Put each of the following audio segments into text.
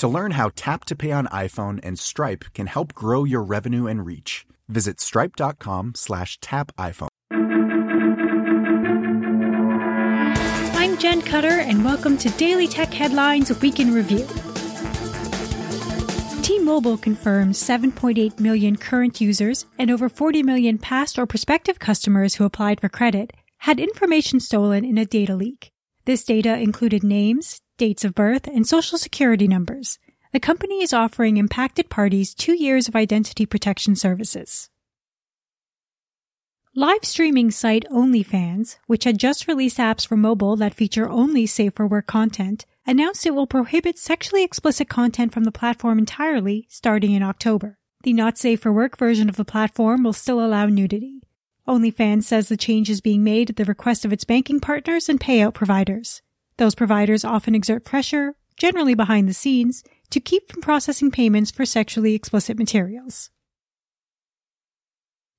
To learn how Tap to Pay on iPhone and Stripe can help grow your revenue and reach, visit stripe.com slash tap iPhone. I'm Jen Cutter, and welcome to Daily Tech Headlines Week in Review. T-Mobile confirms 7.8 million current users and over 40 million past or prospective customers who applied for credit had information stolen in a data leak. This data included names, dates of birth, and social security numbers. The company is offering impacted parties two years of identity protection services. Live streaming site OnlyFans, which had just released apps for mobile that feature only safe for work content, announced it will prohibit sexually explicit content from the platform entirely starting in October. The not safe for work version of the platform will still allow nudity. OnlyFans says the change is being made at the request of its banking partners and payout providers. Those providers often exert pressure, generally behind the scenes, to keep from processing payments for sexually explicit materials.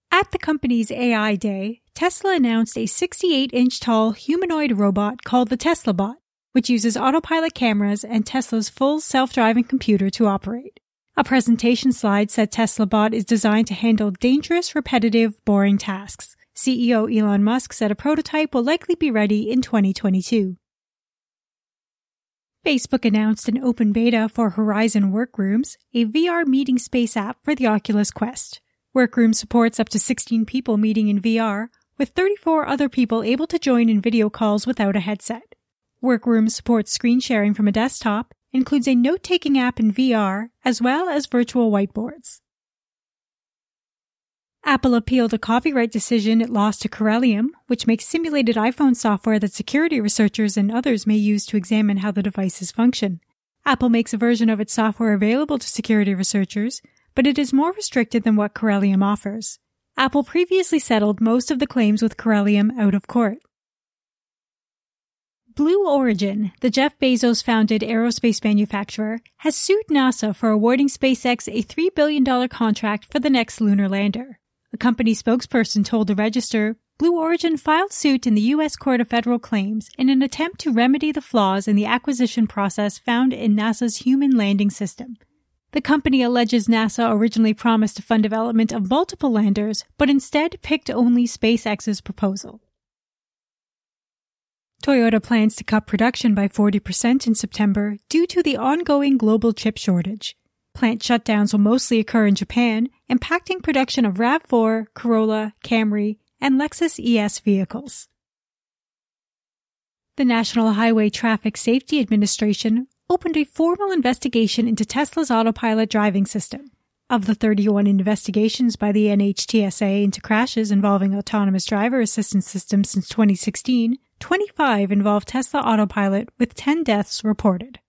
At the company's AI Day, Tesla announced a 68 inch tall humanoid robot called the Tesla Bot, which uses autopilot cameras and Tesla's full self driving computer to operate. A presentation slide said Tesla Bot is designed to handle dangerous, repetitive, boring tasks. CEO Elon Musk said a prototype will likely be ready in 2022. Facebook announced an open beta for Horizon Workrooms, a VR meeting space app for the Oculus Quest. Workrooms supports up to 16 people meeting in VR, with 34 other people able to join in video calls without a headset. Workrooms supports screen sharing from a desktop, includes a note-taking app in VR, as well as virtual whiteboards. Apple appealed a copyright decision it lost to Corellium, which makes simulated iPhone software that security researchers and others may use to examine how the devices function. Apple makes a version of its software available to security researchers, but it is more restricted than what Corellium offers. Apple previously settled most of the claims with Corellium out of court. Blue Origin, the Jeff Bezos founded aerospace manufacturer, has sued NASA for awarding SpaceX a $3 billion contract for the next lunar lander. A company spokesperson told the Register Blue Origin filed suit in the U.S. Court of Federal Claims in an attempt to remedy the flaws in the acquisition process found in NASA's human landing system. The company alleges NASA originally promised to fund development of multiple landers, but instead picked only SpaceX's proposal. Toyota plans to cut production by 40% in September due to the ongoing global chip shortage. Plant shutdowns will mostly occur in Japan, impacting production of RAV4, Corolla, Camry, and Lexus ES vehicles. The National Highway Traffic Safety Administration opened a formal investigation into Tesla's autopilot driving system. Of the 31 investigations by the NHTSA into crashes involving autonomous driver assistance systems since 2016, 25 involved Tesla Autopilot, with 10 deaths reported.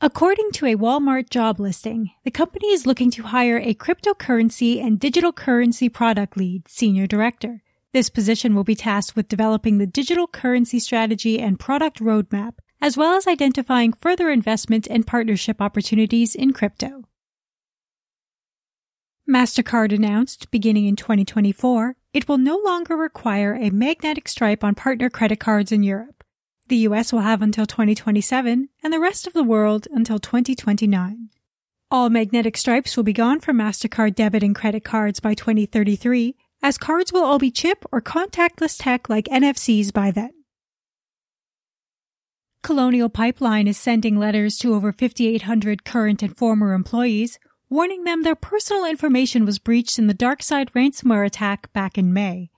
According to a Walmart job listing, the company is looking to hire a cryptocurrency and digital currency product lead senior director. This position will be tasked with developing the digital currency strategy and product roadmap, as well as identifying further investment and partnership opportunities in crypto. MasterCard announced beginning in 2024, it will no longer require a magnetic stripe on partner credit cards in Europe. The US will have until 2027 and the rest of the world until 2029. All magnetic stripes will be gone from MasterCard debit and credit cards by 2033, as cards will all be chip or contactless tech like NFCs by then. Colonial Pipeline is sending letters to over 5,800 current and former employees warning them their personal information was breached in the DarkSide ransomware attack back in May.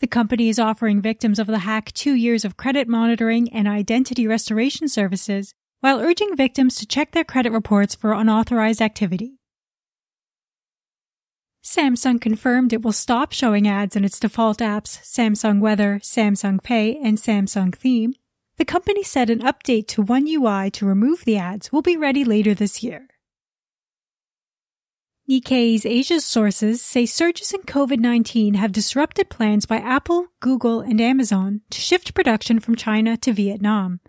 The company is offering victims of the hack two years of credit monitoring and identity restoration services, while urging victims to check their credit reports for unauthorized activity. Samsung confirmed it will stop showing ads in its default apps Samsung Weather, Samsung Pay, and Samsung Theme. The company said an update to One UI to remove the ads will be ready later this year. Nikkei's Asia sources say surges in COVID-19 have disrupted plans by Apple, Google, and Amazon to shift production from China to Vietnam.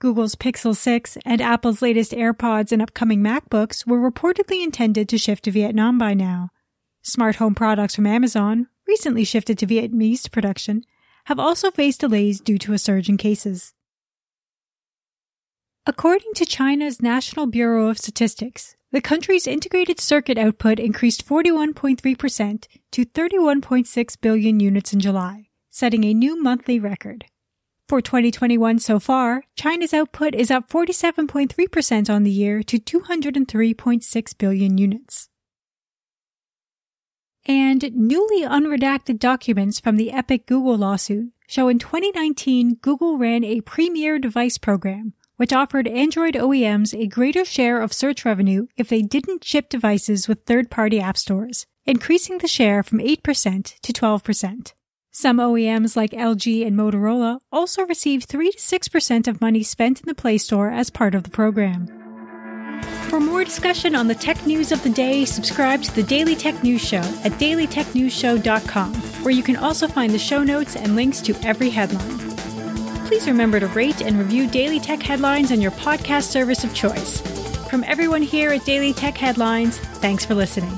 Google's Pixel 6 and Apple's latest AirPods and upcoming MacBooks were reportedly intended to shift to Vietnam by now. Smart home products from Amazon, recently shifted to Vietnamese production, have also faced delays due to a surge in cases. According to China's National Bureau of Statistics, the country's integrated circuit output increased 41.3% to 31.6 billion units in July, setting a new monthly record. For 2021 so far, China's output is up 47.3% on the year to 203.6 billion units. And newly unredacted documents from the Epic Google lawsuit show in 2019 Google ran a premier device program which offered Android OEMs a greater share of search revenue if they didn't ship devices with third party app stores, increasing the share from 8% to 12%. Some OEMs like LG and Motorola also received 3 to 6% of money spent in the Play Store as part of the program. For more discussion on the tech news of the day, subscribe to the Daily Tech News Show at dailytechnewsshow.com, where you can also find the show notes and links to every headline please remember to rate and review Daily Tech Headlines on your podcast service of choice. From everyone here at Daily Tech Headlines, thanks for listening.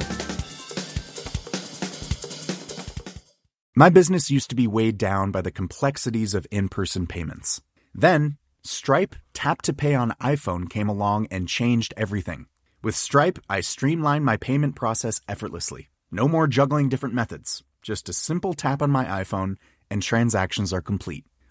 My business used to be weighed down by the complexities of in person payments. Then, Stripe Tap to Pay on iPhone came along and changed everything. With Stripe, I streamlined my payment process effortlessly. No more juggling different methods. Just a simple tap on my iPhone, and transactions are complete.